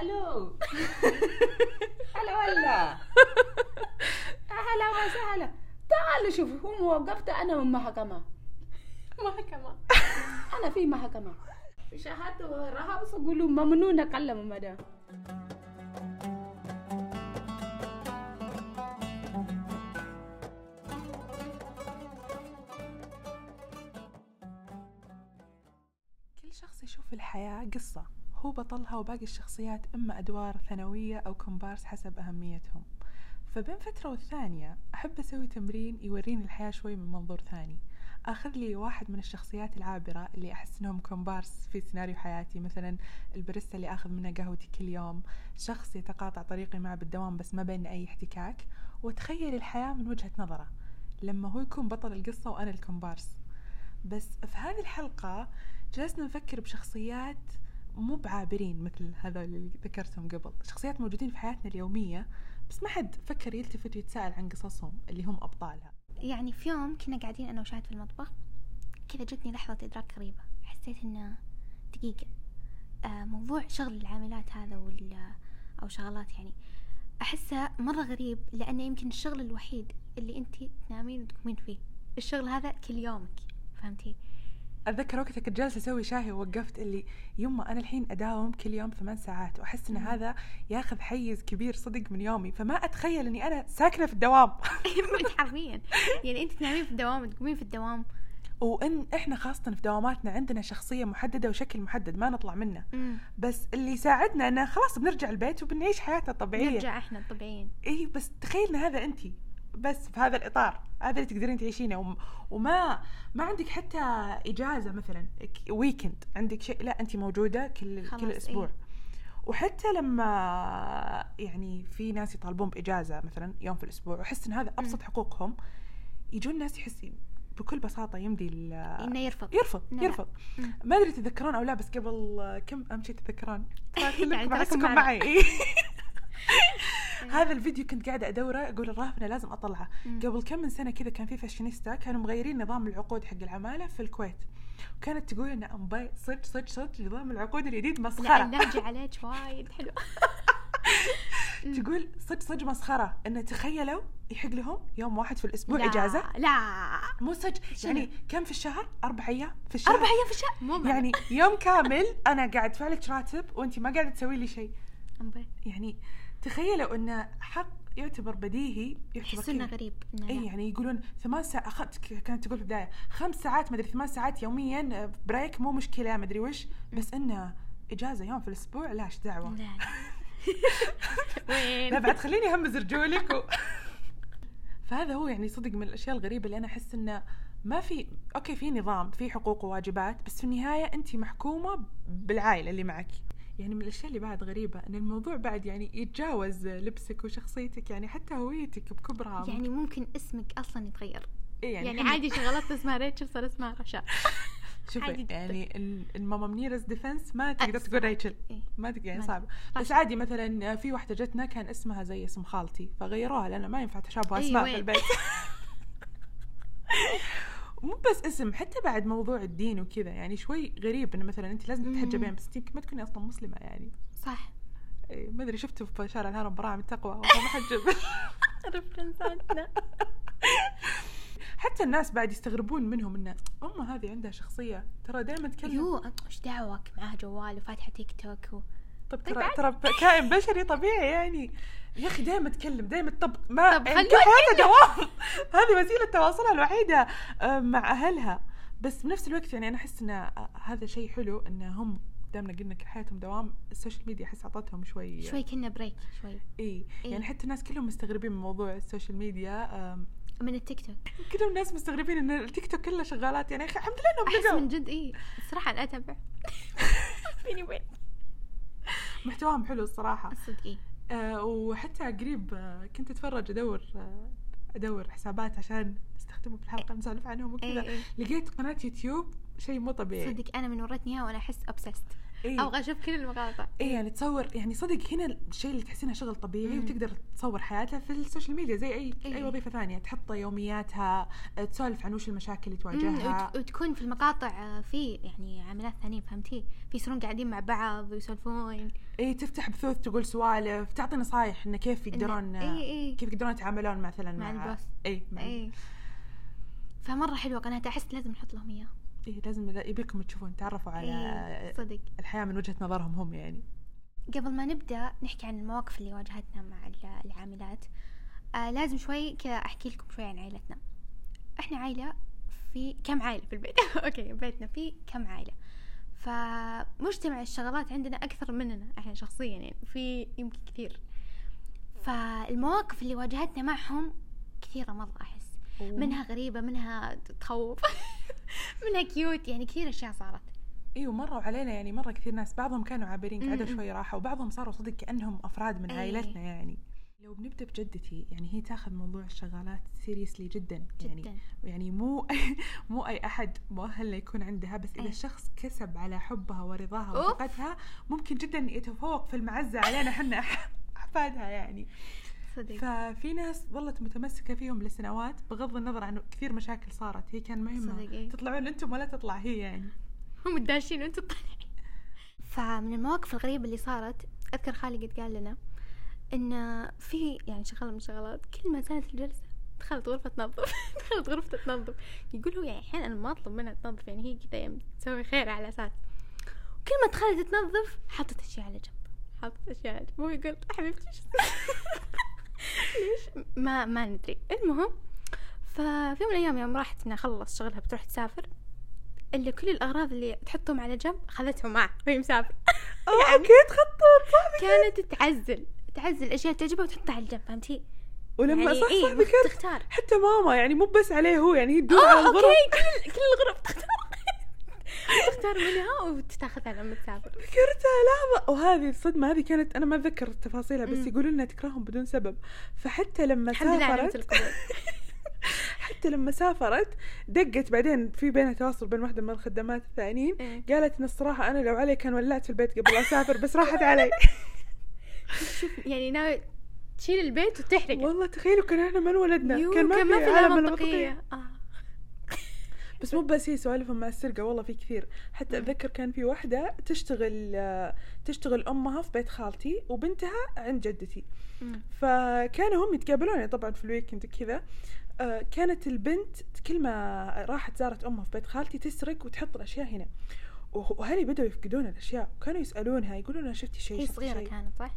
ألو. هلا ولا؟ أهلا وسهلا. تعالوا شوفوا هم وقفت أنا من محكمة. محكمة أنا في محكمة. شهادة رهاب يقولوا ممنوع نكلم مدام. كل شخص يشوف الحياة قصة. هو بطلها وباقي الشخصيات إما أدوار ثانوية أو كومبارس حسب أهميتهم. فبين فترة والثانية أحب أسوي تمرين يوريني الحياة شوي من منظور ثاني. أخذ لي واحد من الشخصيات العابرة اللي أحس إنهم كومبارس في سيناريو حياتي مثلا الباريستا اللي أخذ منها قهوتي كل يوم شخص يتقاطع طريقي معه بالدوام بس ما بين أي احتكاك وتخيل الحياة من وجهة نظره لما هو يكون بطل القصة وأنا الكومبارس. بس في هذه الحلقة جلسنا نفكر بشخصيات مو بعابرين مثل هذول اللي ذكرتهم قبل. شخصيات موجودين في حياتنا اليومية بس ما حد فكر يلتفت ويتساءل عن قصصهم اللي هم أبطالها. يعني في يوم كنا قاعدين أنا وشاهد في المطبخ كذا جتني لحظة إدراك غريبة. حسيت إنه دقيقة. آه موضوع شغل العاملات هذا وال أو شغلات يعني. أحسه مرة غريب لأنه يمكن الشغل الوحيد اللي أنت تنامين وتقومين فيه. الشغل هذا كل يومك فهمتي؟ أتذكر وقتها كنت جالسة أسوي شاهي ووقفت اللي يما أنا الحين أداوم كل يوم ثمان ساعات وأحس إن مم. هذا ياخذ حيز كبير صدق من يومي فما أتخيل إني أنا ساكنة في الدوام. حرفيا. يعني أنت تنامين في الدوام وتقومين في الدوام. وإن إحنا خاصة في دواماتنا عندنا شخصية محددة وشكل محدد ما نطلع منه. مم. بس اللي يساعدنا أنه خلاص بنرجع البيت وبنعيش حياتنا الطبيعية. نرجع إحنا الطبيعيين. اي بس تخيل إن هذا انت بس في هذا الإطار هذا اللي تقدرين تعيشينه وم- وما ما عندك حتى إجازة مثلا ويكند عندك شيء لا انت موجودة كل كل أسبوع إيه. وحتى لما يعني في ناس يطالبون بإجازة مثلا يوم في الأسبوع وأحس إن هذا أبسط مم. حقوقهم يجون ناس يحس بكل بساطة يمدي إنه يرفض يرفض لا. يرفض. ما أدري تتذكرون أو لا بس قبل كم أهم شيء تتذكرون يعني. معي إيه. هذا الفيديو كنت قاعدة أدوره أقول الراهب أنا لازم أطلعه. قبل كم من سنة كذا كان في فاشينيستا كانوا مغيرين نظام العقود حق العمالة في الكويت. وكانت تقول إن امبيه صدق صدق صدق نظام العقود الجديد لا مسخره اللهجة عليك وايد حلو تقول صدق صدق مسخرة. إن تخيلوا يحق لهم يوم واحد في الأسبوع لا، إجازة. لا. مو صدق؟ يعني كم في الشهر؟ أربع أيام في الشهر. أربع أيام في الشهر؟ مو. يعني يوم كامل أنا قاعد ادفع لك راتب وانت ما قاعدة تسوي لي شيء. يعني تخيلوا انه حق يعتبر بديهي يحسونه كذا. غريب. إنه اي. يعني يقولون ثمان ساعات أخذت كانت تقول في البداية خمس ساعات ما أدري ثمان ساعات يوميا آه، break مو مشكلة ما أدري وش. بس إنه إجازة يوم في الأسبوع لا إيش دعوة. لا. لا بعد خليني أهمز رجولك و... فهذا هو يعني صدق من الأشياء الغريبة اللي أنا أحس إنه ما في أوكي في نظام في حقوق وواجبات بس في النهاية انت محكومة بالعائلة اللي معك. يعني من الأشياء اللي بعد غريبة إن الموضوع بعد يعني يتجاوز لبسك وشخصيتك يعني حتى هويتك بكبرها يعني ممكن اسمك أصلا يتغير إيه يعني إحنا- عادي شغلات اسمها ريتشل صار اسمها رشا شوفي. يعني ال- الماما manners defense ما تقدر. تقول ريتشل إيه. ما تقدر يعني صعب بس رشا. عادي مثلا في واحدة جتنا كان اسمها زي اسم خالتي فغيروها لأنه ما ينفع تشابه إيه، أسماء؟ في البيت مو بس اسم حتى بعد موضوع الدين وكذا يعني شوي غريب إنه مثلا انت لازم. تتحجبين بس يمكن ما تكوني أصلا مسلمة يعني. صح. إيه، ما أدري شفته في شارع الهرم براعم التقوى وهو محجب reference اتنا حتى الناس بعد يستغربون منهم إنه ام هذه عندها شخصية. ترى دائما تكلم. يو إيش دعوة معاه جوال وفاتحة تيك توك و... طب طيب ترى. ترى كائن بشري طبيعي يعني. يا أخي دائما تكلم دائما طب ما طب يعني حياتها دوام. هذه وسيلة تواصلها الوحيدة آه، مع أهلها. بس بنفس الوقت يعني أنا أحس إن آه، هذا شيء حلو إن هم دامنا قلنا كل حياتهم دوام. ال social media أحس أعطتهم شوي شوي كنا break شوي. إي. إيه. يعني حتى الناس كلهم مستغربين من موضوع ال social media من التيك توك. كلهم الناس مستغربين إن التيك توك كله شغالات. يعني يا أخي الحمد لله إنهم أحس من جد إيه الصراحه أنا أتابع. بيني وبين محتواهم حلو الصراحة. الصدق إيه آه وحتى قريب آه كنت أتفرج أدور آه أدور حسابات عشان نستخدمهم في الحلقة نسولف عنهم وكذا. إيه إيه. لقيت قناة يوتيوب شيء مو طبيعي. صدق أنا من ورتني اياها وأنا أحس obsessed إيه. أبغى أشوف كل المقاطع. إيه يعني تصور يعني صدق هنا الشيء اللي تحسينه شغل طبيعي مم. وتقدر تصور حياتها في ال social media زي أي إيه. اي وظيفة ثانية. تحط يومياتها آه، تسولف عن وش المشاكل اللي تواجهها. وت- وتكون في المقاطع آه، في يعني عاملات ثانيين فهمتي؟ في يصيرون قاعدين مع بعض ويسولفون. اي تفتح بثوث تقول سوالف تعطي نصايح انه كيف يقدرون اي اي كيف يقدرون يتعاملون مثلا مع مع, ال boss. اي مع اي فمرة حلوة قناه أحس لازم نحط لهم إياها. اي لازم يبيكم تشوفون تعرفوا على اي صدق. الحياة من وجهة نظرهم هم يعني. قبل ما نبدأ نحكي عن المواقف اللي واجهتنا مع ال- العاملات. آه لازم شوي كذا أحكي لكم شوي عن عائلتنا. إحنا عائلة في كم عائلة في البيت؟ أوكي بيتنا في كم عائلة؟ فمجتمع الشغلات عندنا أكثر مننا إحنا شخصيا يعني في يمكن كثير. فالمواقف اللي واجهتنا معهم كثيرة مرة أحس. منها غريبة منها تخوف. منها cute يعني كثير أشياء صارت اي ومروا علينا يعني مرة كثير ناس بعضهم كانوا عابرين قعدوا. شوي راحه وبعضهم صاروا صدق كأنهم أفراد من إي. عائلتنا يعني لو بنبدأ بجدتي يعني هي تاخذ موضوع الشغالات seriously جدا يعني جدا يعني مو مو أي أحد مؤهل انه يكون عندها بس إذا أي. الشخص كسب على حبها ورضاها. وثقتها ممكن جدا يتفوق في المعزة علينا إحنا أحفادها يعني صدق. ففي ناس ظلت متمسكة فيهم لسنوات بغض النظر عن كثير مشاكل صارت. هي كان مهمه صدق إيه. تطلعون أنتم ولا تطلع هي يعني. هم الداشين وأنتم طالعين. فمن المواقف الغريبة اللي صارت أذكر خالي قد قال لنا إن في يعني شغلة من الشغلات كل ما زادت الجلسة دخلت غرفة تنظف. دخلت غرفة تنظف. يقول هو يعني أحيانا أنا ما أطلب منها تنظف يعني هي كذا يعني تسوي خير على أساس. كل ما دخلت تنظف حطت أشياء على جنب. حطت أشياء على جنب. هو يقول حبيبتي ليش؟ ما ما ندري. المهم ففي يوم من الأيام يوم راحت إنها خلص شغلها بتروح تسافر إلا كل الأغراض اللي تحطهم على جنب خذتهم معها وهي مسافرة. آه أوكي تخطط صح؟ كانت تعزل تعزل أشياء تعجبها وتحطها على الجنب فهمتي؟ ولما يعني صح إيه صح ذكرت تختار. حتى ماما يعني مو بس عليه هو يعني هي تدور على آه الغرف. أوكي كل كل الغرف تختار. تختار منها وتاخذها لما تسافر. ذكرتها لحظة وهذه الصدمة هذه كانت أنا ما أتذكر تفاصيلها بس. يقولون إنها تكرههم بدون سبب. فحتى لما الحمد لله علامة سافرت القبول حتى لما سافرت دقت بعدين في بينها تواصل بين واحدة من الخدامات الثانيين. إيه. قالت إن الصراحة أنا لو علي كان ولعت في البيت قبل لا أسافر بس راحت علي. شوف يعني ناوي تشيل البيت وتحرقه. والله تخيلوا كان إحنا ما انولدنا. كان ما ما في عالم لها المنطقية. منطقية. آه. بس مو بس هي سوالفهم مع السرقة والله في كثير حتى مم. أتذكر كان في واحدة تشتغل تشتغل أمها في بيت خالتي وبنتها عند جدتي. فكانوا هم يتقابلون يعني طبعا في الويكند وكذا آه، كانت البنت كل ما راحت زارت أمها في بيت خالتي تسرق وتحط الأشياء هنا وه- وهذه بدأوا يفقدون الأشياء وكانوا يسألونها يقولون لها شفتي شيء هي شفتي صغيرة شيء؟ كانت صح؟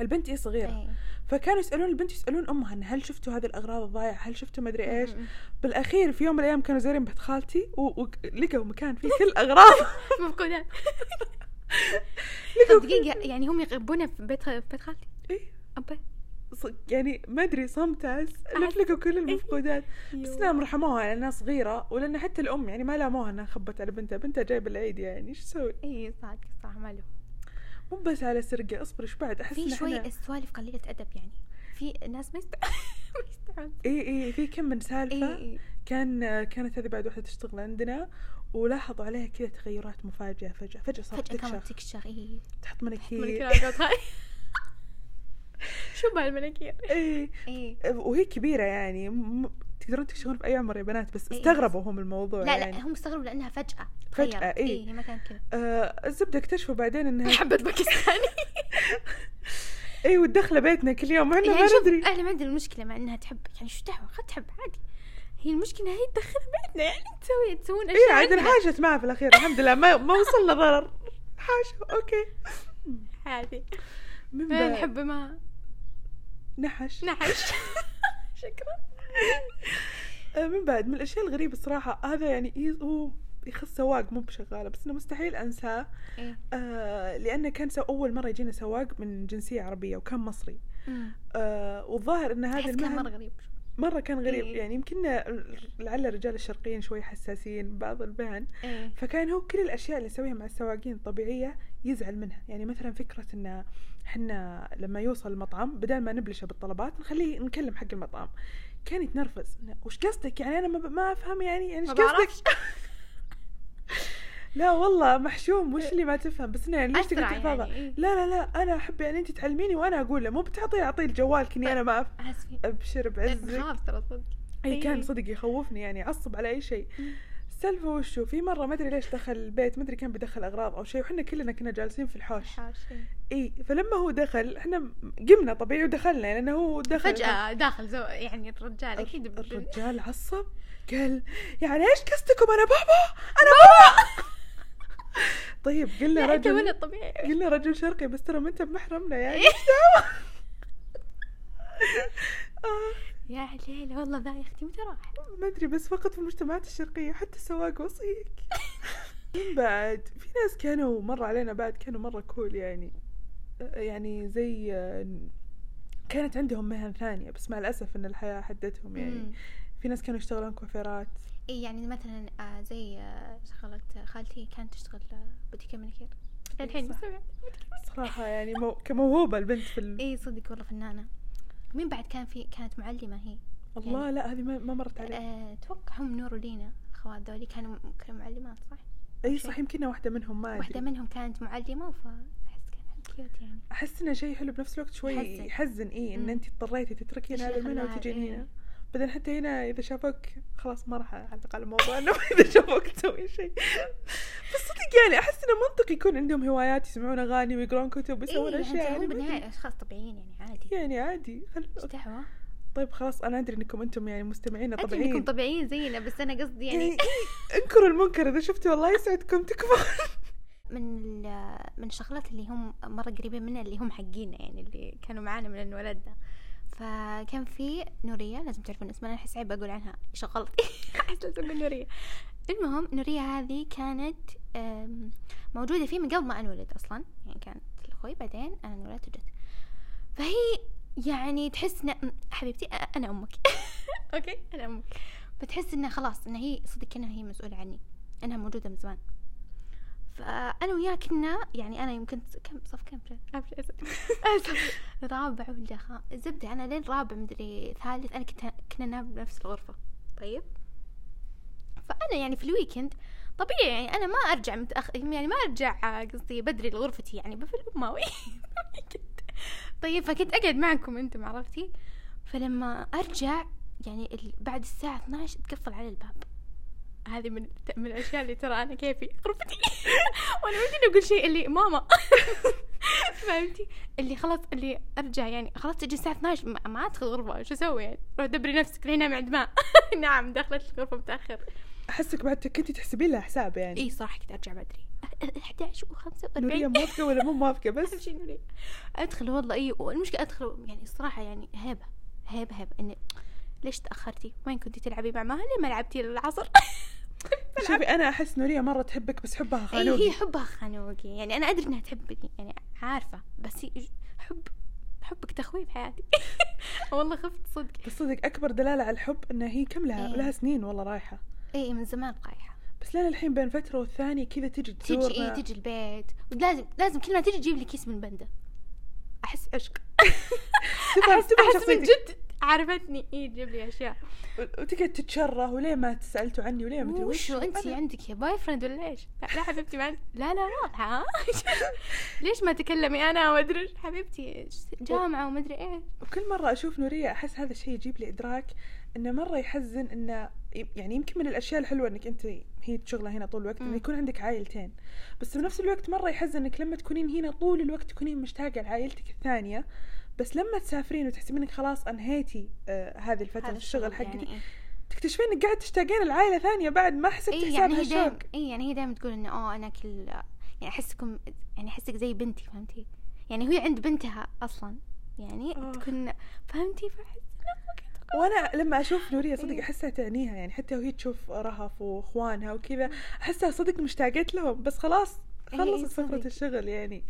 البنت إيه صغيرة. إيه. فكانوا يسألون البنت يسألون أمها إن هل شفتوا هذه الأغراض الضايعة؟ هل شفتوا مدري إيش. بالأخير في يوم من الأيام كانوا زايرين بيت خالتي ولقوا مكان فيه كل أغراض. طب دقيقة يعني هم يغبونها في بيت بيت خالتي؟ إيه. أبا يعني ما أدري عاد. لقوا كل المفقودات. بس. نعم رحموها لانها صغيرة ولأن حتى الأم يعني ما لاموها إنها خبت على بنتها. بنتها جايبة العيد يعني إيش تسوي اي صادق صح ماله مو بس على سرقة اصبر إيش بعد؟ أحس في شوي السوالف قليلة أدب يعني. في ناس ما يستع ما إي إي في كم من سالفة إي إي. كان كانت هذه بعد واحدة تشتغل عندنا ولاحظوا عليها كذا تغيرات مفاجئة فجأة فجأة صارت فجأة كانت تكشخ. تكشخ إي. تحط مناكير شو بهالمناكير إي. إي. وهي كبيرة يعني م- تقدرون تكشفون في أي عمر يا بنات بس إيه. استغربوا هم الموضوع لا يعني. لا هم استغربوا لأنها فجأة. فجأة، تغيرت. إيه. اي هي ما كانت كذا آه الزبدة اكتشفوا بعدين إنها تحب باكستاني. اي وتدخل بيتنا كل يوم إحنا يعني ما ندري. أهلي ما عندنا المشكلة مع إنها تحب يعني شو دعوة خد تحب عادي. هي المشكلة هي تدخل بيتنا يعني تسوي تسوون اي أشياء عاد عندها. انحاشت معها في الأخير الحمد لله ما ما وصلنا ضرر. حاشا أوكي. عادي. من نحب ما نحش. نحش. شكرا. من بعد من الأشياء الغريبة الصراحة هذا يعني ي- هو يخص سواق مو بشغالة بس إنه مستحيل أنساه. إيه. آه لأنه كان أول مرة يجينا سواق من جنسية عربية وكان مصري. آه والظاهر إن هذا أحس كان المهن مرة غريب. مرة كان غريب. إيه. يعني يمكن لعل الرجال الشرقيين شوي حساسين ببعض المهن. إيه. فكان هو كل الأشياء اللي يسويها مع السواقين الطبيعية يزعل منها. يعني مثلا فكرة إن إحنا لما يوصل المطعم بدل ما نبلشه بالطلبات نخليه نكلم حق المطعم. كان يتنرفز. وش قصدك؟ يعني أنا ما, ما أفهم يعني يعني إيش قصدك. لا والله محشوم وش اللي ما تفهم؟ بس إنه يعني ليش تقول تحفظها يعني، إيه. لا لا لا أنا أحب يعني أنت تعلميني وأنا أقول له. مو بتعطيه اعطيه الجوال كني أنا ما أبشر بعزك. بخاف ترى صدق. اي كان إيه. صدق يخوفني يعني يعصب على أي شيء. السالفه وشو في مرة ما أدري ليش دخل البيت ما أدري كان بيدخل أغراض أو شيء وحنا كلنا كنا جالسين في الحوش. حاش إيه. إي فلما هو دخل إحنا قمنا طبيعي ودخلنا لأنه هو دخل. فجأة داخل زو يعني الرجال أكيد الرجال عصب قال يعني إيش قصدكم؟ أنا بابا! أنا بابا! طيب قلنا رجل ولد طبيعي قلنا رجل شرقي بس ترى ما أنت بمحرمنا يعني آه، يا حليلة والله ذا يا أختي متى راح؟ ما أدري بس فقط في المجتمعات الشرقية حتى السواق وصيك. من بعد في ناس كانوا مر علينا بعد كانوا مرة كول يعني. آه، يعني زي آه، كانت عندهم مهن ثانية بس مع الأسف إن الحياة حدتهم يعني. في ناس كانوا يشتغلون كوافيرات. إي يعني مثلا آه زي آه شغلت خالتي كانت تشتغل آه، بوتيكا مانيكير الحين صراحة يعني مو... كموهبة البنت في ال... إي صدق والله فنانة. مين بعد كان في كانت معلمة هي الله لا هذه ما, ما مرت علي أتوقع هم نور ولينا أخوات ذولي كانوا كانوا معلمات صح؟ أي صح يمكن واحدة منهم ما واحدة أدري منهم كانت معلمة فاحس كان cute يعني أحس إنه شيء حلو بنفس الوقت شوي يحزن. يحزن اي إن. انت اضطريتي تتركين هذا خلاها- وتجين. هنا بعدين حتى هنا إذا شافوك خلاص ما راح أعلق على الموضوع إنه إذا شافوك تسوي شيء. بس صدق يعني أحس إنه منطقي يكون عندهم هوايات يسمعون أغاني ويقرون كتب ويسوون اي أشياء. يعني يعني. بالنهاية أشخاص طبيعيين يعني عادي. يعني عادي. إيش دعوة؟ طيب خلاص أنا أدري إنكم أنتم يعني مستمعين أدري طبيعيين. إنكم طبيعيين زينا بس أنا قصدي يعني يعني انكروا المنكر. إذا شفتوا الله يسعدكم تكفى من ال- من الشغلات اللي هم مرة قريبين منا اللي هم حقينا يعني اللي كانوا معانا من انولدنا فكان في نورية لازم تعرفون اسمها أنا أحس عيب أقول عنها شغلتي. أحس لازم نورية. المهم نورية هذه كانت موجودة فيه من قبل ما انولد أصلا. يعني كانت الأخوي بعدين أنا انولدت وجت فهي يعني تحس إن حبيبتي أنا أمك. أوكي؟ أنا أمك. فتحس إنها خلاص إن هي صدق كأنها هي مسؤولة عني. إنها موجودة من زمان. فأنا وياه كنا يعني أنا يمكن كم صف كم رابع ولا الزبده أنا لين رابع مدري ثالث أنا كنت كنا ننام بنفس الغرفة. طيب؟ فأنا يعني في ال weekend طبيعي يعني أنا ما أرجع متاخر يعني ما أرجع قصدي بدري لغرفتي يعني بفلها وأمي طيب فكنت أقعد معكم أنتم عرفتي؟ فلما أرجع يعني بعد الساعة 12 تقفل على الباب. هذه من من الأشياء اللي ترى أنا كيفي غرفتي وأنا ودي أقول شيء اللي ماما. فهمتي؟ اللي خلاص اللي أرجع يعني خلاص تجي الساعة 12 ما, أدخل غرفة شو أسوي يعني؟ روح دبري نفسك لين عند ما. نعم دخلت الغرفة متأخر. أحسك بعد كنتي تحسبين لها حساب يعني. إي صراحة كنت أرجع بدري. 11 و45 نورية موافقة ولا مو موافقة بس. أهم شيء نورية أدخل والله إي والمشكلة أدخل يعني الصراحة يعني هيبة هيبة هيبة إني ليش تأخرتي؟ وين كنتي تلعبي مع ماها؟ ليه ما لعبتي للعصر؟ شوفي أنا أحس نورية مرة تحبك بس حبها اي خانوقي. هي حبها خانوقي. يعني أنا أدري إنها تحبني يعني عارفة بس حب حبك تخويف حياتي. والله خفت صدق. بس صدق أكبر دلالة على الحب ان هي كم لها إيه. لها سنين والله رايحة. اي من زمان رايحة. بس لين الحين بين فترة والثانية كذا تجي تجي تزورنا. اي تجي البيت. ولازم لازم كل ما تجي تجيب لي كيس من بنده أحس عشق. احس أحس من جد. عرفتني. اي تجيب لي أشياء. وتقعد تتشره وليه ما سالتوا عني وليه ما أدري وش أنت عندك يا boyfriend ولا إيش؟ لا, لا حبيبتي ما لا لا واضحه ها؟ ليش ما تكلمي أنا وما أدري؟ حبيبتي جامعة وما أدري إيش. وكل مرة أشوف نورية أحس هذا الشيء يجيب لي إدراك إنه مرة يحزن إنه يعني يمكن من الأشياء الحلوة إنك أنت هي شغلة هنا طول الوقت مم. يكون عندك عائلتين. بس بنفس الوقت مرة يحزن إنك لما تكونين هنا طول الوقت تكونين مشتاقة لعائلتك الثانية. بس لما تسافرين وتحسبين إنك خلاص أنهيتي آه هذه في الشغل حقك يعني إيه؟ تكتشفين إنك قاعد تشتاقين لعائلة ثانية بعد ما حسبت اي حساب يعني هي دايما اي يعني هي دايما تقول إنه آه أنا كل يعني أحسكم يعني أحسك زي بنتي فهمتي يعني هي عند بنتها أصلا يعني آه. تكون فهمتي فأحس وأنا لما أشوف نورية صدق إيه. أحسها تعنيها يعني حتى وهي تشوف رهف وإخوانها وكذا أحسها صدق مشتاقت لهم بس خلاص إيه، خلصت إيه، صدق. الشغل يعني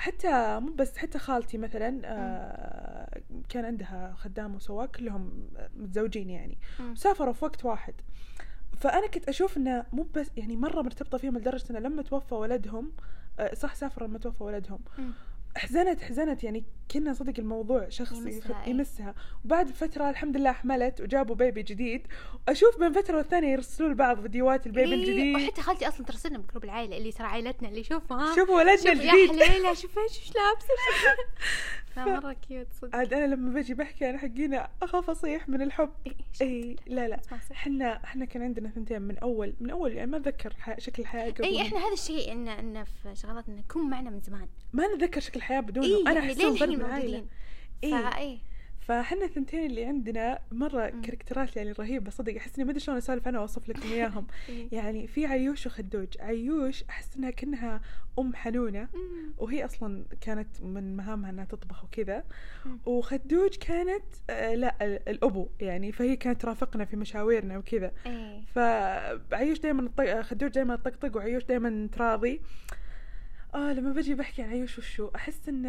حتى مو بس حتى خالتي مثلا آه كان عندها خدام وسواق كلهم متزوجين يعني. سافروا في وقت واحد فأنا كنت أشوف إنه مو بس يعني مرة مرتبطة فيهم لدرجة إنه لما توفى ولدهم آه صح سافروا لما توفى ولدهم. حزنت حزنت. يعني كنا صدق الموضوع شخصي يمسها، يمسها, إيه. يمسها. وبعد فترة الحمد لله حملت وجابوا baby جديد. وأشوف بين فترة والثانية يرسلوا لبعض فيديوهات ال baby إيه، الجديد. وحتى خالتي أصلا ترسلنا ب group العائلة اللي ترى عائلتنا اللي شوفها شوفوا ولدنا شوف يا الجديد. حليله شوف إيش لابسه لا مرة cute صدق. عاد أنا لما بجي بحكي عن حقينا أخاف أصيح من الحب. إيه، إيش اي لا لا. إحنا إحنا كان عندنا ثنتين من أول من أول يعني ما أتذكر ح- شكل الحياة قبل. اي إحنا هذا الشيء إن إن في شغلاتنا نكون معنا من زمان. ما نتذكر شكل الحياة بدونه. اي أنا يعني احسهم الحين من العائله إيه. فاي فاحنا الثنتين اللي عندنا مرة. characterات يعني رهيبة صدق. أحس إني ما أدري شلون أسولف عنها وأوصف لكم إياهم. إيه. يعني في عيوش وخدوج. عيوش أحس إنها كأنها أم حنونة. وهي أصلا كانت من مهامها إنها تطبخ وكذا. وخدوج كانت آه لا ال- الأبو يعني. فهي كانت ترافقنا في مشاويرنا وكذا. إيه. فعيوش دائما خدوج دائما تطقطق وعيوش دائما تراضي. آه لما بجي بحكي عن عيوش وشو أحس إن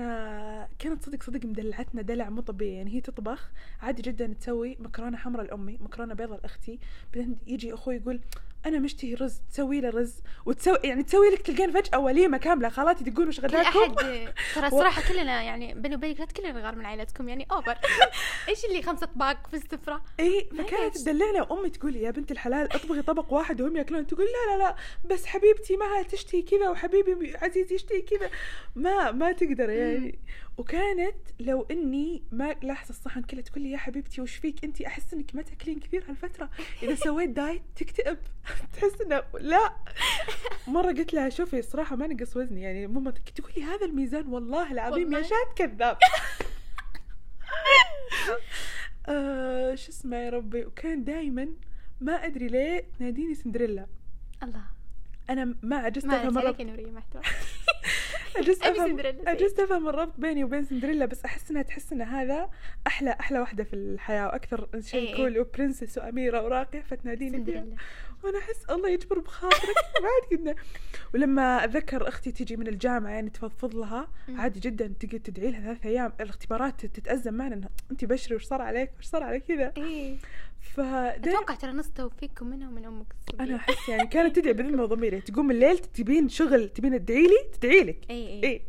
كانت صدق صدق مدلعتنا دلع مو طبيعي. يعني هي تطبخ عادي جدا تسوي مكرونة حمراء لأمي مكرونة بيضاء لأختي بعدين يجي أخوي يقول أنا مشتهي رز تسوي له رز وتسوي يعني تسوي لك تلقين فجأة وليمة كاملة خالاتي تقول وش كل غداكم؟ أحد ترى الصراحه كلنا يعني بيني وبينك لا كلنا نغار من عائلتكم يعني اوفر إيش اللي خمسة اطباق في السفرة؟ إي فكانت؟ تدلعنا وأمي تقول يا بنت الحلال أطبخي طبق واحد وهم يأكلون تقول لا لا لا بس حبيبتي ما تشتهي كذا وحبيبي عزيز يشتهي كذا. ما ما تقدر يعني. وكانت لو إني ما لاحظ الصحن كله تقول لي يا حبيبتي وش فيك؟ انت أحس إنك ما تأكلين كثير هالفترة. إذا سويت دايت تكتئب. تحس إنه لا. مرة قلت لها شوفي صراحة ما نقص وزني. يعني ماما تقول لي هذا الميزان والله العظيم يا. شاد كذاب. آه شو اسمه يا ربي؟ وكان دائما ما أدري ليه تناديني سندريلا. الله. أنا ما عجزت ما أفهم الربط يا نورية محتوى عجزت افهم. عجزت أفهم الربط بيني وبين سندريلا بس أحس انها تحس إن هذا أحلى أحلى واحدة في الحياة وأكثر إيه شيء إيه. كول وبرنسس وأميرة وراقية فتناديني سندريلا وأنا احس الله يجبر بخاطرك. بعد قلنا. ولما أتذكر أختي تيجي من الجامعة يعني تفضفض لها. عادي جدا تقعد تدعي لها ثلاث أيام. الاختبارات تتأزم معنا إنها انت بشري وش صار عليك؟ وش صار على كذا؟ إيه. فدائما أتوقع ترى نص توفيقكم منها ومن أمك الصغيرة. أنا أحس يعني كانت تدعي بذمه وضمير يعني تقوم الليل تبين شغل تبين تدعي لي تدعي لك. اي اي إيه.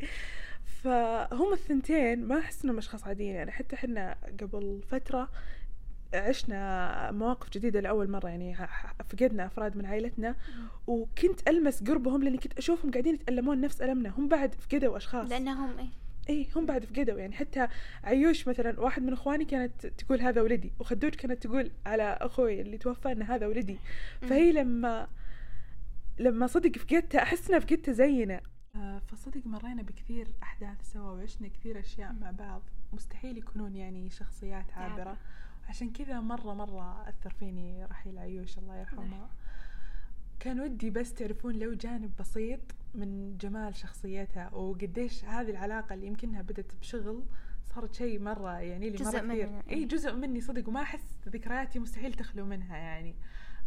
فهم الثنتين ما أحس إنهم أشخاص عاديين. يعني حتى إحنا قبل فترة عشنا مواقف جديدة لأول مرة يعني فقدنا أفراد من عائلتنا وكنت ألمس قربهم لأني كنت أشوفهم قاعدين يتألمون نفس ألمنا هم بعد فقدوا أشخاص. لأنهم إيه؟ اي هم بعد فقدوا يعني حتى عيوش مثلا واحد من إخواني كانت تقول هذا ولدي وخدوج كانت تقول على أخوي اللي توفى ان هذا ولدي. فهي لما لما صدق فقدتها أحس إنها فقدتها زينا فصدق مرينا بكثير أحداث سوا وعشنا كثير أشياء مع بعض. مستحيل يكونون يعني شخصيات عابرة. عابرة. عشان كذا مرة مرة أثر فيني رحيل عيوش الله يرحمها. كان ودي بس تعرفون لو جانب بسيط من جمال شخصيتها وقديش هذه العلاقة اللي يمكنها بدت بشغل صارت شيء مرة يعني لي جزء مرة كثير إي. جزء مني صدق وما أحس ذكرياتي مستحيل تخلو منها يعني.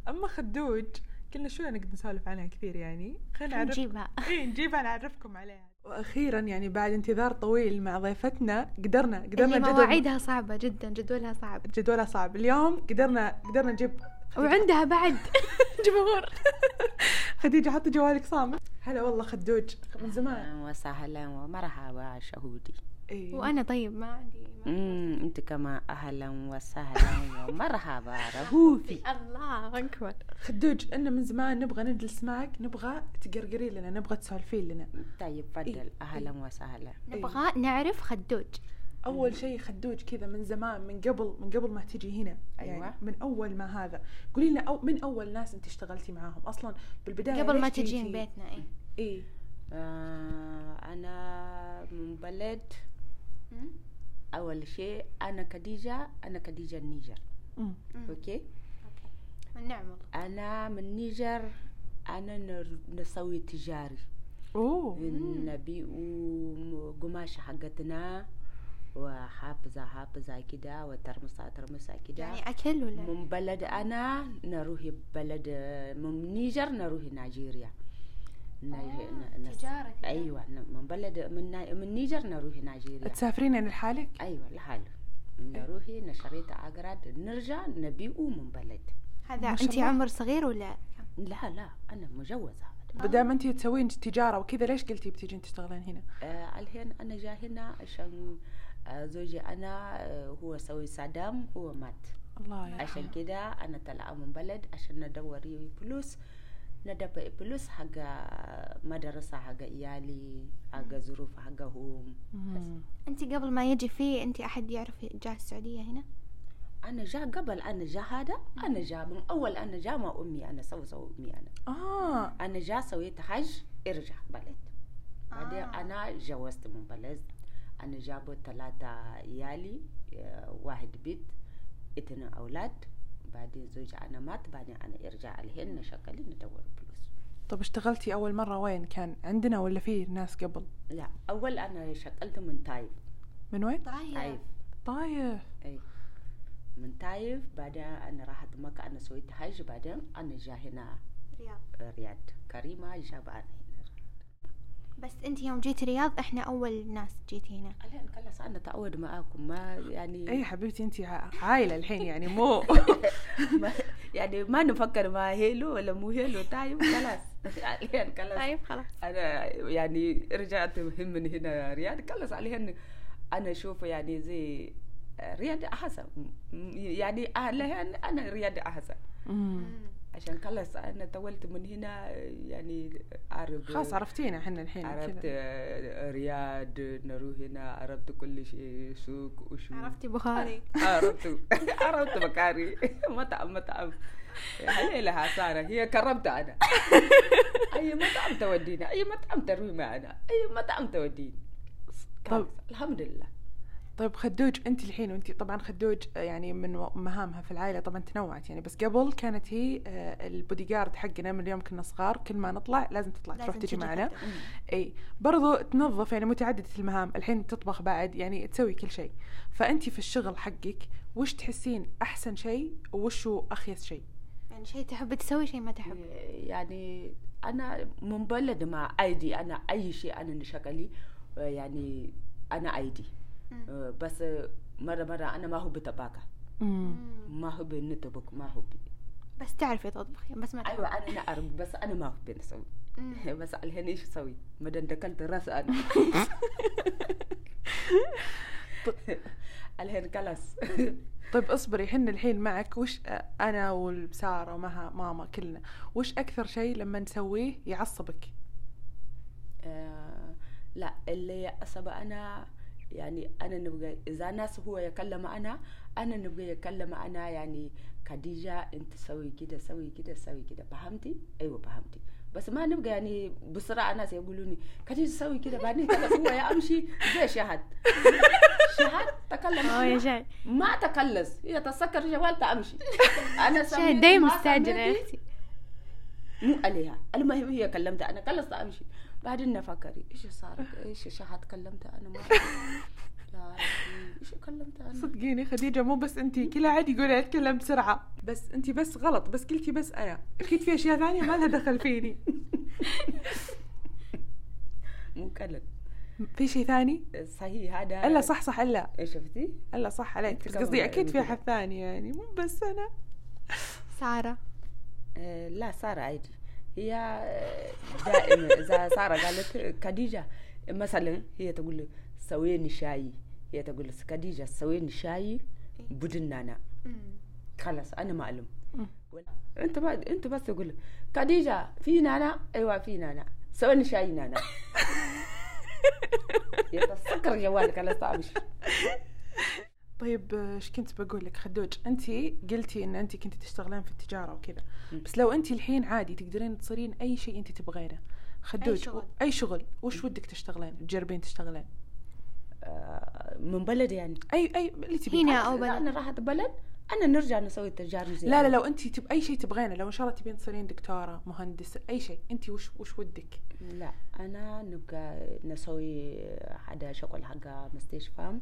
أما خدوج قلنا شو نقدر نسولف عنها كثير يعني. خلينا نعرف نجيبها. إي نجيبها نعرفكم عليها. وأخيرا يعني بعد انتظار طويل مع ضيفتنا قدرنا قدرنا اللي جدول مواعيدها صعبة جدا جدولها صعب. جدولها صعب. اليوم قدرنا قدرنا نجيب وعندها بعد جمهور. خديجة حطي جوالك صامت. هلا والله خدوج من زمان. وسهلا ومرحبا شهودي. إيه. وأنا طيب ما عندي امم أنت كمان أهلا وسهلا ومرحبا رهوفي الله أكبر. خدوج أنا من زمان نبغى نجلس معك نبغى تقرقري لنا نبغى تسولفين لنا. طيب فضل إيه. أهلا وسهلا. نبغى نعرف خدوج. أول شيء خدوج كذا من زمان من قبل من قبل ما تجي هنا. أيوة. يعني من أول ما هذا. قولي لنا أو من أول ناس أنت اشتغلتي معاهم؟ أصلا بالبداية قبل ما تجين؟ بيتنا إيه. إيه. آه أنا من بلد أول شيء أنا خديجه أنا خديجه النيجر. أوكي؟ النعم والله أنا من النيجر أنا نر- نسوي تجاري. أوه. نبيع قماش حقتنا وحافظة حافظة كده وترمسة ترمسة كده. يعني أكل ولا؟ من بلد أنا نروح بلد من نيجر نروح نيجيريا. تجارة كده. أيوة ن- من بلد من نا- من نيجر نروح نيجيريا تسافرين يعني لحالك؟ أيوة لحاله نروح نشريت أغراض نرجع نبيعه من بلد. هذا انت. عمر صغير ولا؟ لا لا أنا مجوزة. بدام انت تسوين تجارة وكذا ليش قلتي بتجين تشتغلين هنا؟ آه الحين أنا جا هنا عشان آه زوجي أنا آه هو سوي صدام هو مات. الله يرحمه. عشان كده أنا طالعة من بلد عشان ندور فلوس ندفع فلوس حق مدرسة حق عيالي حق ظروف حقهم مم. انت قبل ما يجي فيه انت احد يعرف جاء السعوديه هنا أنا جا قبل أنا جا هذا أنا جا من اول أنا جا مع امي أنا سوي سوي امي أنا آه أنا جا سويت حج ارجع بلد بعدين آه. أنا جوزت من بلد أنا جابوا ثلاثة عيالي آه، واحد بيت اثنين أولاد بعدين زوجي أنا مات بعدين أنا ارجع الحين نشغل ندور فلوس طب اشتغلتي أول مرة وين؟ كان عندنا ولا في ناس قبل؟ لا أول أنا شغلت من تايف من وين؟ تايف طايف. إي. من تايف بعدين أنا راحت مكة أنا سويت حج بعدين أنا جا هنا رياض. رياض. كريمة جاب أنا هنا بس انت يوم جيت رياض إحنا اول ناس جيتي هنا الحين خلاص أنا تعود معاكم ما يعني اي حبيبتي انت عائله الحين يعني مو ما يعني ما نفكر ما هيلو ولا مو هيلو طيب خلاص. الحين خلاص. طيب خلاص. أنا يعني رجعت هم من هنا رياض خلاص الحين أنا أشوف يعني زي رياض أحسن يعني الحين أنا رياض أحسن. عشان خلاص أنا طولت من هنا يعني اعرف خلاص عرفتينا إحنا الحين عرفت آه، رياض نروح هنا عرفت كل شيء سوق وشو. عرفتي بخاري. عرفت عرفت مكاري مطعم مطعم هي لها سارة. هي كرمت أنا. أي مطعم تودينا. أي مطعم تروي معنا. أي مطعم تودينا. طب. الحمد لله. طيب خدوج انت الحين وانت طبعا خدوج آه، يعني من مهامها في العائلة طبعا تنوعت. يعني بس قبل كانت هي آه، البودي جارد حقنا من اليوم كنا صغار كل ما نطلع لازم تطلع لازم تروح تجي معنا. خدوج. إي برضو تنظف يعني متعددة المهام الحين تطبخ بعد يعني تسوي كل شيء. فأنت في الشغل حقك وش تحسين أحسن شيء وش هو أخيس شيء؟ يعني شيء تحب تسوي شيء ما تحب؟ يعني أنا من بلد مع أيدي أنا أي شيء أنا نشغلي يعني أنا أيدي. مم. بس مرة مرة أنا ما هو بتباكة مم. ما هو بنتبك ما هو بي. بس تعرفي تطبخي بس ما تحب أيوه أنا اعرف بس أنا ما أسوي. مم. بس الحين إيش أسوي؟ مدام دكلت رأس أنا. الحين خلاص. طيب اصبري حنا الحين معك. وش آه، أنا والسارة ومها ماما كلنا وش أكثر شيء لما نسويه يعصبك؟ آه، لا اللي يعصب أنا يعني أنا نبغى إذا ناس هو يكلم أنا أنا نبغى يكلم أنا يعني خديجه أنت سوي كده سوي كده سوي كده. فهمتي؟ أيوه فهمتي. بس ما نبغى يعني بسرعة ناس يقولوني خديجه سوي كده. بعدين خلاص هو يمشي زي شهد. شهد تكلم يا أنا. شاي ما تكلس. هي تسكر جوال تمشي شاي سميت دايما ما مستعجلة يا مو عليها. المهم هي كلمتها. أنا كلست أمشي. بعدين نفكر إيش صار؟ إيش شهد كلمتها أنا؟ ما. يا إيش كلمتها أنا؟ صدقيني خديجة مو بس انت كل عادي يقول اتكلم بسرعة. بس انت بس غلط بس قلتي بس أنا أكيد في أشياء ثانية ما لها دخل فيني. مو كلم في شيء ثاني؟ صحيح هذا إلا صح صح إلا. إيش شفتي؟ إلا صح عليك. بس قصدي أكيد في. أحد ثاني يعني مو بس أنا. سارة. آه، لا سارة عادي. هي دائما اذا سارة قالت خديجة مثلا هي تقول لي سويني شاي. هي تقول لي خديجة سويني شاي بدون نعناع خلاص أنا معلوم مم. أنت ما أنت بس تقول خديجه في نعناع أيوه في نعناع سويني شاي نعناع يتسكر جوالك على طعمش طيب آه، إيش كنت بقول لك خدوج انت قلتي إن انت كنت تشتغلين في التجارة وكذا. بس لو انت الحين عادي تقدرين تصيرين أي شيء انت تبغينه. خدوج شغل. أي شغل. وش ودك تشتغلين؟ تجربين تشتغلين؟ آه، من بلد يعني. أي أي اللي تبين هنا أو بلد. أنا راحت بلد. أنا نرجع نسوي التجارب زي لا لا. لو انت تب أي شيء تبغينه لو إن شاء الله تبين تصيرين دكتورة مهندسه أي شيء انت وش وش ودك؟ لا أنا نبقى نسوي حدا شغل حق مستشفى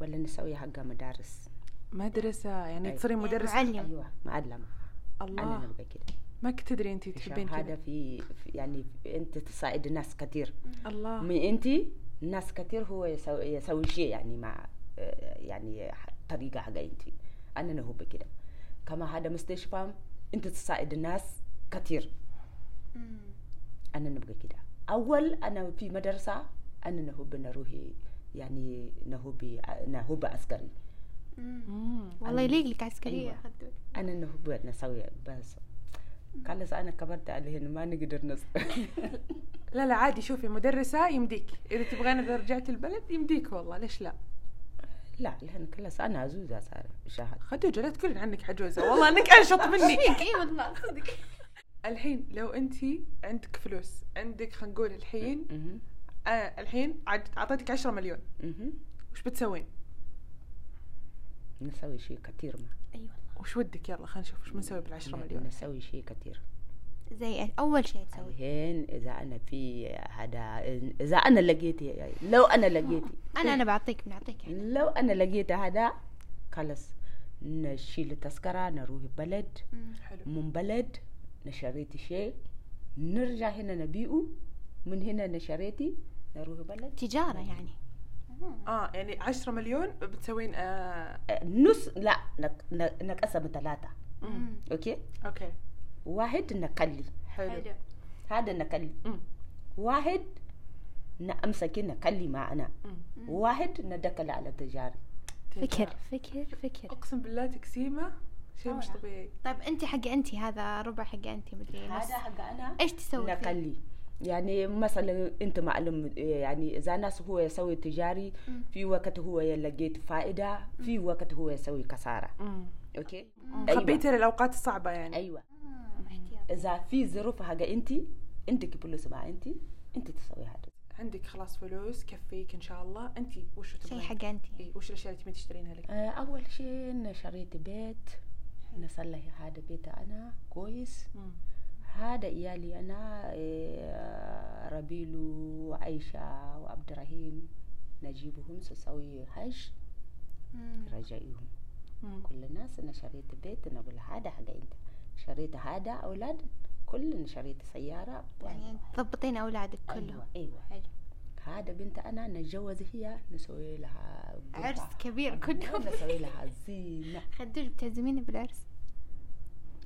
ولا نسوي حق مدارس. مدرسة يعني أي. تصيرين مدرسة؟ معلم. أيوه معلمة. أنا الله نبقى كده. ما كنت تدري انت تحبين هذا كذا في في- يعني في- أنت تساعد ناس كثير. الله. من انت ناس كثير هو يسوي, يسوي شيء يعني مع يعني طريقة حق انت أنا نهب كده كما هذا مستشفى أنت تساعد الناس كثير. أنا نبغى كده. أول أنا في مدرسة أنا نحب نروح يعني نحب نحب عسكري. والله يليق لك عسكرية. أيوة. أنا نحب نسوي بس. خلص أنا كبرت عليهن ما نقدر نس لا لا عادي شوفي مدرسة يمديك. إذا تبغين إذا رجعت البلد يمديك والله ليش لا؟ لا لأن خلص أنا عزوزه صار شهر خدوجة لا تقولين عنك عجوزة. والله أنك أنشط مني. اي والله صدق. الحين لو انت عندك فلوس عندك خلينا نقول الحين. آه الحين أعطيتك 10 مليون. وش بتسوين؟ نسوي شيء كثير ما. أي والله. وش ودك؟ يلا خلينا نشوف وش بنسوي بال 10 مليون. نسوي شيء كثير. زي؟ أول شيء تسوي. الحين إذا أنا في هذا إذا أنا لقيت لو أنا لقيت أنا أنا بعطيك بنعطيك يعني. لو أنا لقيت هذا خلص نشيل التذكرة نروح بلد. حلو. من بلد نشريت شيء. نرجع هنا نبيعه. من هنا نشريتي نروح بلد. تجارة يعني. آه يعني 10 مليون بتسوين آه نص لا نق- نق- نقسم ثلاثة مم. okay? okay. واحد نقلي. حلو. هذا نقلي. واحد نمسك نقلي معنا. واحد ندخل على التجارة فكر فكر فكر. أقسم بالله تقسيمة شيء مش. طبيعي. طيب أنت حق أنت هذا ربع حق أنت مدري هذا حق أنا إيش تسوي فيه؟ نقلي. يعني مثلا أنت معلم يعني إذا ناس هو يسوي تجاري مم. في وقت هو لقيت فائدة في وقت هو يسوي خساره مم. أوكي؟ خبيته للاوقات الصعبة يعني. أيوه. إذا في ظروف حاجة انت انت فلوس مع انت انت تسوي هذا عندك خلاص فلوس كفيك إن شاء الله. انت وش شيء تبغين حق انت. إيه، وش الأشياء اللي تبين تشترينها لك؟ آه، أول شيء أنا شريت بيت. نصلح هذا بيت أنا. كويس. مم. هذا إيالي أنا إيه، ربيل وعيشه وعبد الرحيم نجيبهم سوي حج. رجعيهم. كل الناس أنا شريت بيت نقول هذا حق أنت. شريت هذا أولاد كل شريت سيارة يعني تضبطين أولادك كلهم. أيوه. أيوه حلو. هذا بنت أنا نتجوز هي نسوي لها. عرس كبير كلهم. نسوي لها زينة. خدوج بتعزميني بالعرس؟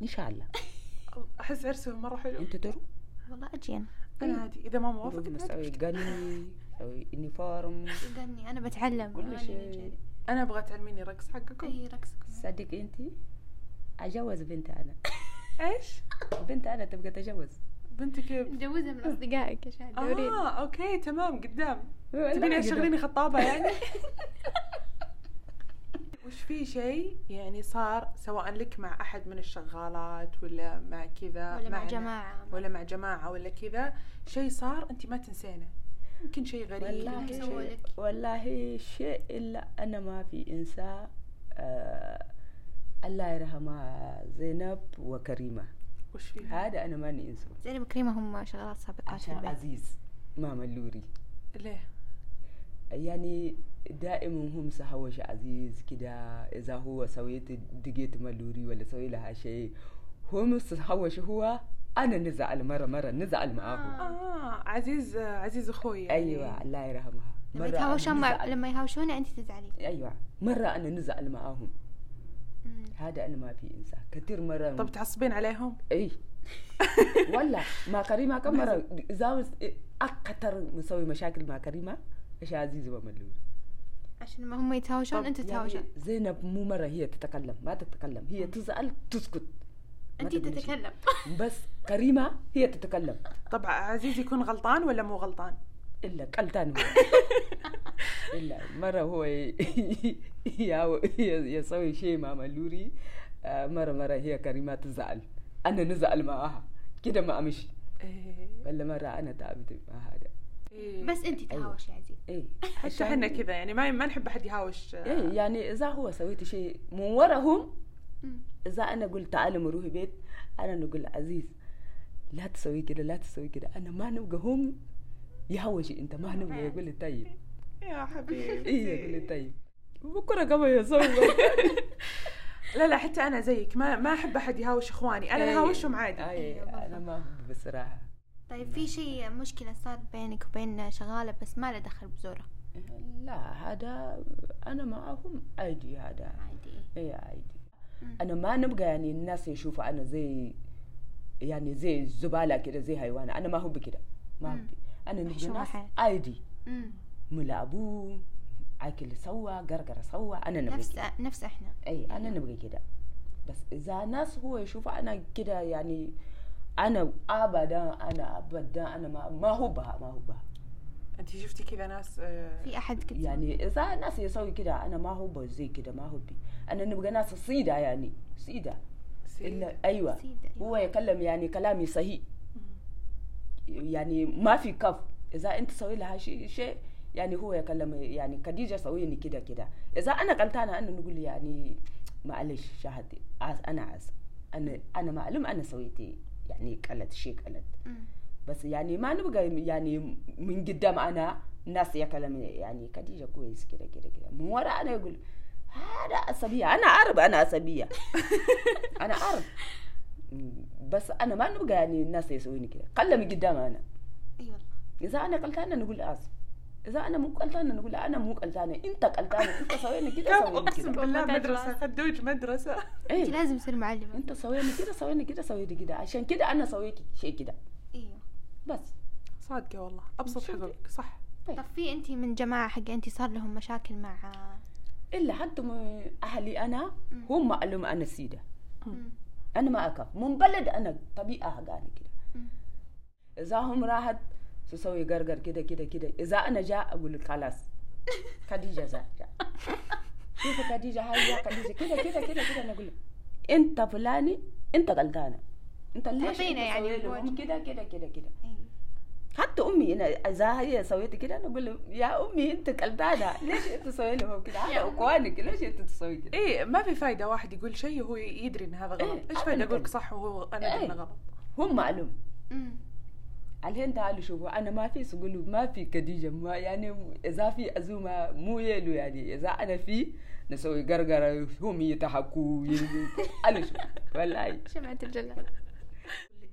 إن شاء الله. أحس عرسهم مرة حلو. انت تروح والله أجي أنا أنا عادي إذا ما موافق نسوي قني نسوي uniform غني أنا بتعلم. كل شيء. أنا أبغى تعلميني رقص حقكم. إي رقصكم. صدق انت أجوز بنت أنا. إيش؟ بنت أنا تبغى تجوز. بنتك مجوزة من أصدقائك يا شهد آه okay تمام قدام. تبيني. تشغليني خطابة يعني؟ وش في شيء يعني صار سواء لك مع أحد من الشغالات ولا مع كذا ولا مع معنا، جماعة. ولا مع جماعة ولا كذا شيء صار أنت ما تنسينه. يمكن شيء غريب والله شيء. والله شيء إلا أنا ما في انسى آه الله يرحمها زينب وكريمة. وش هذا أنا ماني انسى زينب وكريمة هم شغالات سابقات عشان عزيز ماما اللوري ليه؟ يعني دائما هم سهوش عزيز كده إذا هو سويت دقيت ملوري ولا سوي لها شيء هم سهوش هو أنا نزعل مرة مرة نزعل معاهم. آه عزيز عزيز أخوي يعني. أيوه الله يرحمها. لما أنا يتهاوشون مع. لما يهاوشونا انت تزعلين أيوه مرة أنا نزعل معاهم. هذا أنا ما في انسى كثير مرة طب تعصبين عليهم؟ إي. والله مع كريمة كم مرة؟ اذا أكثر مسوي مشاكل مع كريمة إيش عزيز وملوري عشان لما هم يتهاوشون أنت يعني تتهاوشون. زينب مو مرة هي تتكلم ما تتكلم. هي تزعل تسكت. ما أنت. تتكلم. بس كريمة هي تتكلم. طب عزيز يكون غلطان ولا مو غلطان؟ إلا قلتان هو إلا مرة هو ي- ي- ي- يسوي شيء مع ملوري آه، مرة مرة هي كريمة تزعل. أنا نزعل معاها كده ما أمشي. إيه. ولا مرة أنا تعبت مع هذا. إيه. بس انت تهاوش يا عزيز إيه. حتى إحنا كذا يعني ما ما نحب أحد يهاوش. إيه يعني إذا هو سويت شيء من وراهم مم. إذا أنا قلت تعالوا نروح بيت أنا نقول عزيز لا تسوي كده لا تسوي كده. أنا ما نبقى هم يهوش أنت ما نبقى يقول لي طيب. يا حبيبي. إيه يقول لي طيب. بكرة كمان يسوي لا لا حتى أنا زيك. ما ما أحب أحد يهاوش إخواني. أنا اهاوشهم عادي. أي أنا ما أحب بصراحة. طيب في شيء مشكلة صار بينك وبين شغالة بس ما له دخل بزورة؟ لا هذا أنا معهم عادي هذا. عادي. إيه عادي. أنا ما نبقى يعني الناس يشوفوا أنا زي يعني زي الزباله كده زي حيوان أنا ما هو بكده ما هو. أنا محشومة ناس مم. ملعبو اكل سوا قرقرة سوا أنا نبغى نفس كده. نفس إحنا. أي أنا نبغى كده. بس إذا ناس هو يشوف أنا كده يعني أنا أبدا أنا أبدا أنا ما, ما هو بها ما هو بها. أنت شفتي كذا ناس آه، في أحد كنت يعني إذا ناس يسوي كده أنا ما هو بها زي كده ما هو بي. أنا نبغى ناس صيدة يعني صيدة. سي- إلا أيوه. سيدة، أيوة. هو يكلم يعني كلامي صحيح. يعني ما في كف. إذا أنت سوي لها شيء شيء يعني هو يكلم يعني خديجه سويني كده كده. إذا أنا قلتانه أنا نقول يعني معلش شهدي أنا عاز أنا أنا معلوم أنا سويتي. يعني قلت شيء قلت. بس يعني ما نبقى يعني من قدام أنا الناس يكلم يعني خديجه كويس كده كده كده. من ورا أنا يقول هذا عصبيه أنا عارف أنا عصبيه أنا عارف بس أنا ما نبقى يعني الناس يسويني كده. قلمي قدام أنا. اي والله إذا أنا قلتانه نقول آسف. إذا أنا مو قلتانه نقول أنا مو قلتانه أنت قلتانه أنت سويني كده سويني أقسم كده. بالله مدرسة خدوج مدرسة. أنت إيه لازم تصير معلمة أنت سويني كده سويني كده سويني كده. عشان كده أنا سويت شيء كده. أيوه. بس. صادقة والله. أبسط؟ حقوقك صح. طب في أنت من جماعة حق أنت صار لهم مشاكل مع إلا حتى أهلي أنا هم معلوم أنا سيده. أنا ما اكف من بلد أنا طبيعة حقاني كده. إذا هم راحت تسوي قرقر كده كده كده. إذا أنا جاء أقول لك خلاص. خديجة جاء. شوفي خديجة هاي خديجة. كده كده كده كده أنا أقول لك. أنت فلاني أنت غلطانة. أنت ليش تعطينا يعني. كده كده كده كده. أيوه حتى أمي أنا إذا هي سويت كده أنا أقول له يا أمي أنت غلطانه ليش أنت تسوي لهم كده؟ هذا إخوانك ليش أنت تسوي كده؟ إيه ما في فايدة واحد يقول شيء وهو يدري إن هذا غلط. إيه، إيش فايدة أقول لك. صح وهو أنا أدري إيه. انه غلط؟ هم معلوم. الحين تعالوا شوفوا أنا ما في سقول ما في خديجه ما يعني إذا في عزومه مو يلو يعني إذا أنا في نسوي قرقرة هم يضحكوا أنا شو والله. شمعة الجلال.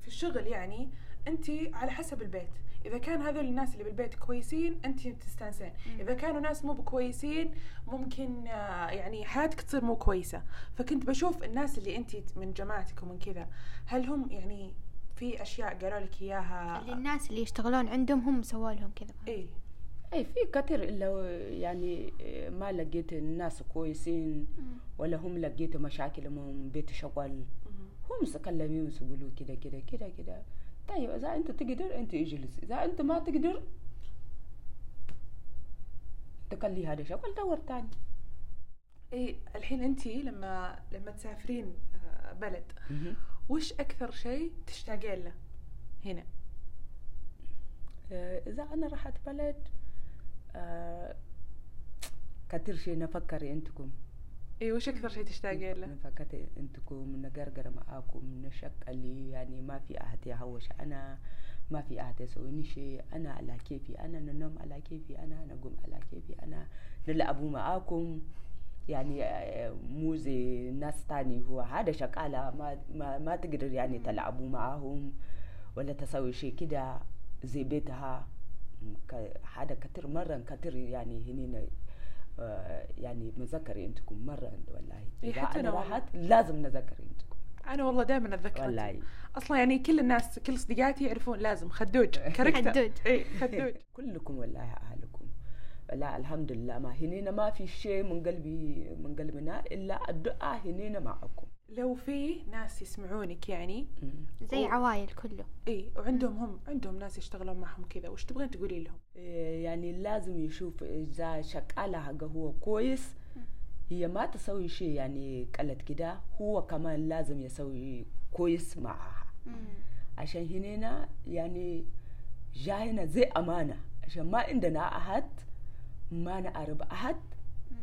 في الشغل يعني أنت على حسب البيت. إذا كان هذول الناس اللي بالبيت كويسين أنت تستانسين. إذا كانوا ناس مو كويسين ممكن آه، يعني حياتك تصير مو كويسة. فكنت بشوف الناس اللي أنت من جماعتك ومن كذا هل هم يعني في أشياء قالوا لك اللي اياها الناس اللي يشتغلون عندهم هم سووا لهم كذا. إيه. اي في كثير إلا يعني ما لقيت الناس كويسين ولا هم لقيت مشاكل من بيت شغل. هم سكلمين يقولوا كده كده كده كده طيب إذا أنت تقدر أنت اجلس إذا أنت ما تقدر تخلي هذا شغل دور تاني. إيه الحين أنت لما لما تسافرين آه، بلد وش أكثر شيء تشتاقين له هنا؟ آه، إذا أنا رحت بلد آه، كتير شيء نفكر أنتكم إيه وش أكثر شيء تشتاقين له؟ نفكر أنتكم نقرقر معاكم نشق اللي يعني ما في أحد يهوش. أنا ما في أحد يسويني شيء. أنا على كيفي. أنا ننام على كيفي. أنا نقوم على كيفي. أنا نلعب معاكم. يعني آه، مو زي ناس تاني هو هذا شغالة ما, ما, ما تقدر يعني تلعبوا معاهم ولا تسوي شيء كده زي بيتها. هذا كتير مرة كتير يعني هنا يعني مذكر انتكم مرة والله. إيه، إذا حتى والله. رحت لازم نذكر انتكم أنا والله دائما أتذكر. والله. أصلا يعني كل الناس كل صديقاتي يعرفون لازم. خدوج. كاركتر. خدوج. اي خدوج. كلكم والله أهلكم. والله الحمد لله. ما هنينا ما في شيء من قلبي من قلبنا إلا الدعاء هنينا معكم. لو في ناس يسمعونك يعني. زي أو- عوايل كله. إي وعندهم هم عندهم ناس يشتغلون معهم كذا. وش تبغين تقولي لهم؟ إيه، يعني لازم يشوف إذا شغالة حاجة هو كويس. هي ما تسوي شيء يعني قلت كده هو كمان لازم يسوي كويس معها. عشان هنا يعني جاهنا زي أمانة. عشان ما عندنا أحد ما نعرف أحد.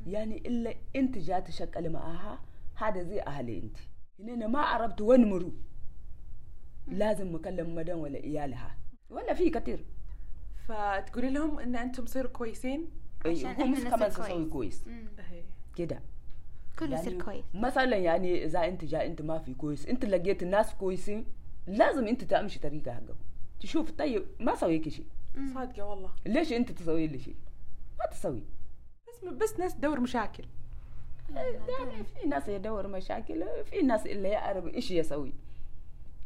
يعني إلا أنت جاي تشغل معها هذا زي أهلي أنت. هنا ما عرفت وين مرو لازم مكلم مدام ولا إيالها ولا في كتير. فتقولي لهم إن أنتم تصيروا كويسين؟ عشان أي، هم كمان نصير تسوي كويس. إيه. كده. كله يصير كويس. مثلا يعني إذا أنت جاي أنت ما في كويس. أنت لقيت الناس كويسين لازم أنت تمشي طريقة حقهم تشوف طيب ما سويك شيء صادقة والله. ليش أنت تسوي لي شيء ما تسوي. بس بس ناس تدور مشاكل. يعني في ناس يدور مشاكل في ناس اللي يعرف إيش يسوي.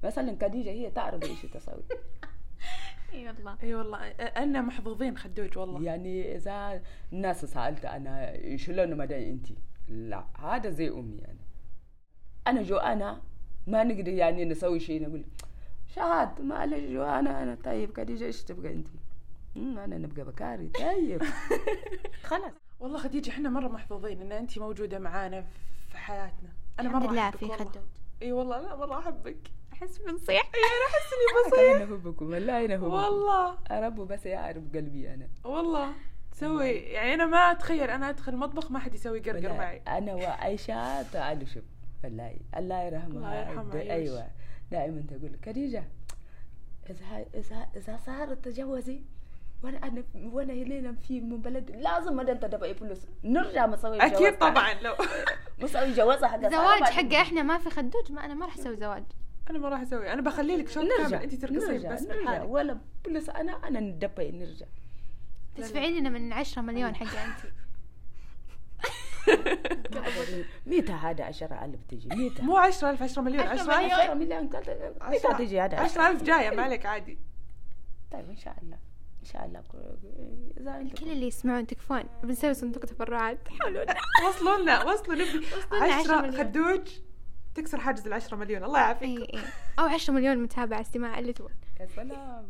مثلا خديجه هي تعرف إيش تسوي. إي والله. إي والله. أنا محظوظين خدوج والله. يعني إذا الناس سألت أنا شلون مدى انت لا هذا زي أمي يعني. أنا جو أنا ما نقدر يعني نسوي شيء نقول شهاد معلش جو أنا أنا طيب خديجه إيش تبغى انت "مم، أنا نبقى بكاري طيب. خلاص. والله خديجة إحنا مرة محظوظين إن انت موجودة معانا في حياتنا. أنا الحمد مرة لله في. خدوج إي والله لا مرة أحبك. أحس بنصيح. أنا أحس إني أنا بصير كمان احبكم والله أنا احبكم والله. رب بس يعرف قلبي أنا. والله. تسوي يعني أنا ما أتخيل أنا أدخل المطبخ ما حد يسوي قرقر معي. أنا وعائشه تعالوا شوف والله الله يرحمها. الله يرحمها،. أيوه. دائما تقول خديجة إذا إذا إذا صارت تجوزي وأنا أنا وأنا هنا في من بلد لازم ما انت تبقى فلوس نرجع مسوي جواز أكيد طبعا لو مسوي جواز حق زواج حقه إحنا ما في خدوج ما أنا ما راح أسوي زواج. أنا ما راح أسوي أنا بخلي لك شوط كامل نرجع انت ترقصين بس نرجع. ولا بلس أنا أنا ندبي نرجع. تدفعين لنا من عشرة مليون حقه انت. متى هذا 10000 تجي متى مو 10000 10 مليون 10000 10 مليون. متى تجي هذا 10000 جاية ما عليك عادي. طيب إن شاء الله. شاء الله إذا انت كل اللي يسمعون تكفون. بنسوي صندوق تبرعات حولونا. وصلوا لنا وصلوا نبي لنا 10 10 مليون. خدوج تكسر حاجز ال 10 مليون. الله يعافيك. اي اي أو عشرة مليون متابعة استماع اللي تبغى يا سلام